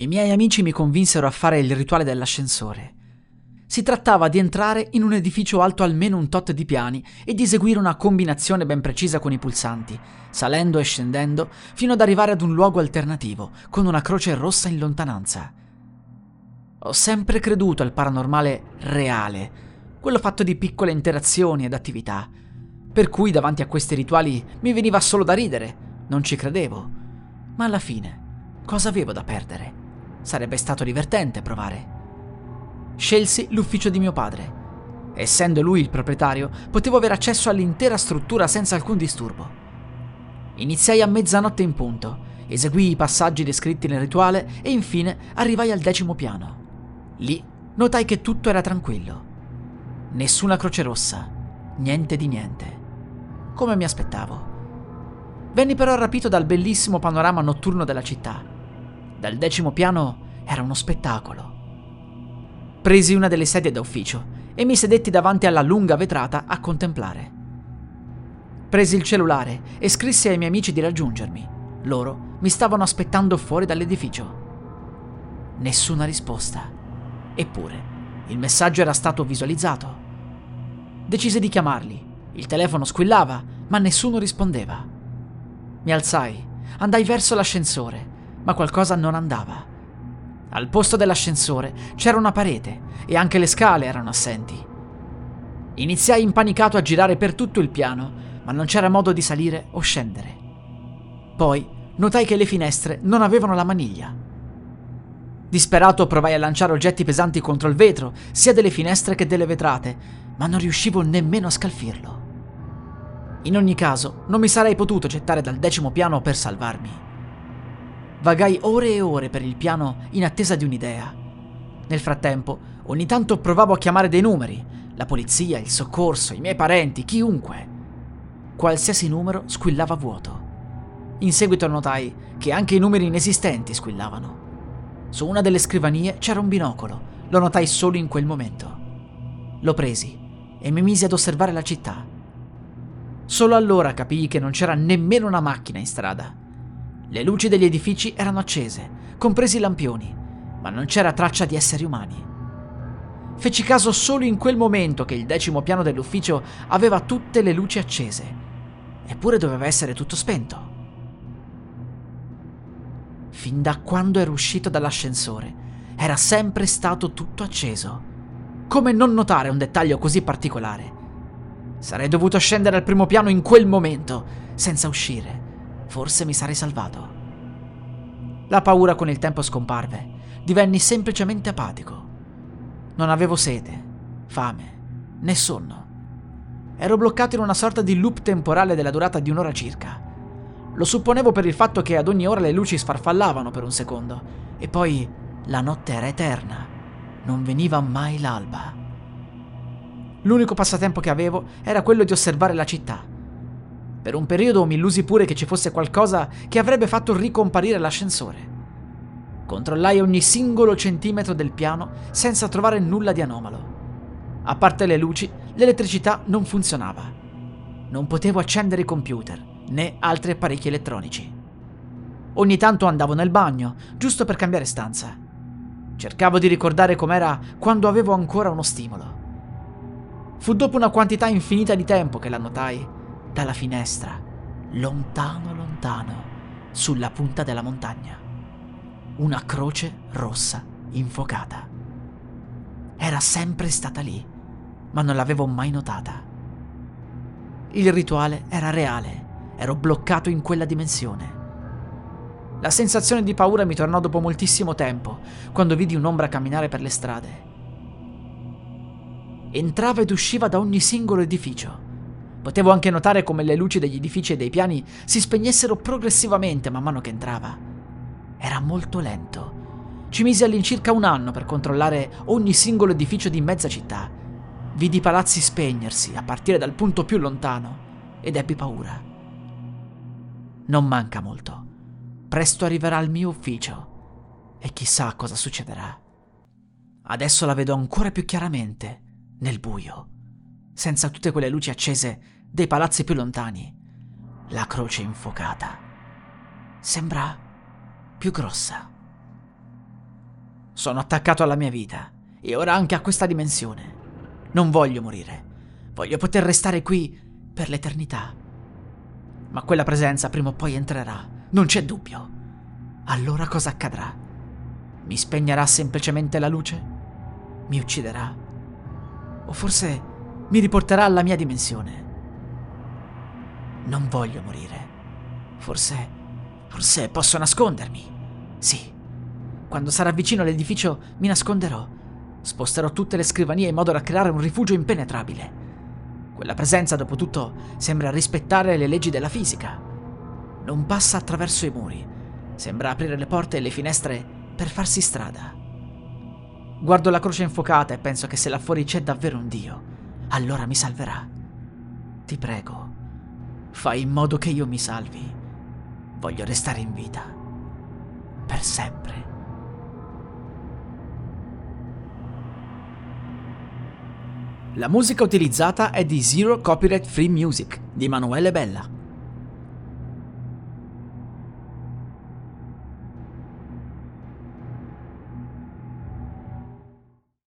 I miei amici mi convinsero a fare il rituale dell'ascensore. Si trattava di entrare in un edificio alto almeno un tot di piani e di eseguire una combinazione ben precisa con i pulsanti, salendo e scendendo fino ad arrivare ad un luogo alternativo, con una croce rossa in lontananza. Ho sempre creduto al paranormale reale, quello fatto di piccole interazioni ed attività, per cui davanti a questi rituali mi veniva solo da ridere, non ci credevo. Ma alla fine, cosa avevo da perdere? Sarebbe stato divertente provare scelsi l'ufficio di mio padre. Essendo lui il proprietario, potevo avere accesso all'intera struttura senza alcun disturbo. Iniziai a mezzanotte in punto, eseguii i passaggi descritti nel rituale e infine arrivai al decimo piano. Lì notai che tutto era tranquillo. Nessuna croce rossa, niente di niente. Come mi aspettavo. Venni però rapito dal bellissimo panorama notturno della città. Dal decimo piano era uno spettacolo. Presi una delle sedie da ufficio e mi sedetti davanti alla lunga vetrata a contemplare. Presi il cellulare e scrissi ai miei amici di raggiungermi. Loro mi stavano aspettando fuori dall'edificio. Nessuna risposta. Eppure, il messaggio era stato visualizzato. Decise di chiamarli. Il telefono squillava, ma nessuno rispondeva. Mi alzai, andai verso l'ascensore, ma qualcosa non andava. Al posto dell'ascensore c'era una parete e anche le scale erano assenti. Iniziai impanicato a girare per tutto il piano, ma non c'era modo di salire o scendere. Poi notai che le finestre non avevano la maniglia. Disperato provai a lanciare oggetti pesanti contro il vetro, sia delle finestre che delle vetrate, ma non riuscivo nemmeno a scalfirlo. In ogni caso, non mi sarei potuto gettare dal decimo piano per salvarmi. Vagai ore e ore per il piano in attesa di un'idea. Nel frattempo, ogni tanto provavo a chiamare dei numeri, la polizia, il soccorso, i miei parenti, chiunque. Qualsiasi numero squillava vuoto. In seguito notai che anche i numeri inesistenti squillavano. Su una delle scrivanie c'era un binocolo, lo notai solo in quel momento. Lo presi e mi misi ad osservare la città. Solo allora capii che non c'era nemmeno una macchina in strada. Le luci degli edifici erano accese, compresi i lampioni, ma non c'era traccia di esseri umani. Feci caso solo in quel momento che il decimo piano dell'ufficio aveva tutte le luci accese, eppure doveva essere tutto spento. Fin da quando ero uscito dall'ascensore, era sempre stato tutto acceso. Come non notare un dettaglio così particolare? Sarei dovuto scendere al primo piano in quel momento, senza uscire forse mi sarei salvato. La paura con il tempo scomparve, divenni semplicemente apatico. Non avevo sete, fame, né sonno. Ero bloccato in una sorta di loop temporale della durata di un'ora circa. Lo supponevo per il fatto che ad ogni ora le luci sfarfallavano per un secondo, e poi la notte era eterna, non veniva mai l'alba. L'unico passatempo che avevo era quello di osservare la città per un periodo mi illusi pure che ci fosse qualcosa che avrebbe fatto ricomparire l'ascensore. Controllai ogni singolo centimetro del piano senza trovare nulla di anomalo. A parte le luci, l'elettricità non funzionava. Non potevo accendere i computer né altri apparecchi elettronici. Ogni tanto andavo nel bagno, giusto per cambiare stanza. Cercavo di ricordare com'era quando avevo ancora uno stimolo. Fu dopo una quantità infinita di tempo che la notai dalla finestra, lontano lontano, sulla punta della montagna. Una croce rossa infuocata. Era sempre stata lì, ma non l'avevo mai notata. Il rituale era reale, ero bloccato in quella dimensione. La sensazione di paura mi tornò dopo moltissimo tempo, quando vidi un'ombra camminare per le strade. Entrava ed usciva da ogni singolo edificio Potevo anche notare come le luci degli edifici e dei piani si spegnessero progressivamente man mano che entrava. Era molto lento. Ci misi all'incirca un anno per controllare ogni singolo edificio di mezza città. Vidi i palazzi spegnersi a partire dal punto più lontano ed ebbi paura. Non manca molto. Presto arriverà il mio ufficio e chissà cosa succederà. Adesso la vedo ancora più chiaramente, nel buio senza tutte quelle luci accese dei palazzi più lontani. La croce infuocata. Sembra più grossa. Sono attaccato alla mia vita e ora anche a questa dimensione. Non voglio morire. Voglio poter restare qui per l'eternità. Ma quella presenza prima o poi entrerà, non c'è dubbio. Allora cosa accadrà? Mi spegnerà semplicemente la luce? Mi ucciderà? O forse mi riporterà alla mia dimensione? Non voglio morire. Forse... forse posso nascondermi. Sì. Quando sarà vicino l'edificio mi nasconderò. Sposterò tutte le scrivanie in modo da creare un rifugio impenetrabile. Quella presenza, dopo tutto, sembra rispettare le leggi della fisica. Non passa attraverso i muri. Sembra aprire le porte e le finestre per farsi strada. Guardo la croce infuocata e penso che se là fuori c'è davvero un Dio, allora mi salverà. Ti prego, fai in modo che io mi salvi. Voglio restare in vita. Per sempre. La musica utilizzata è di Zero Copyright Free Music di Emanuele Bella.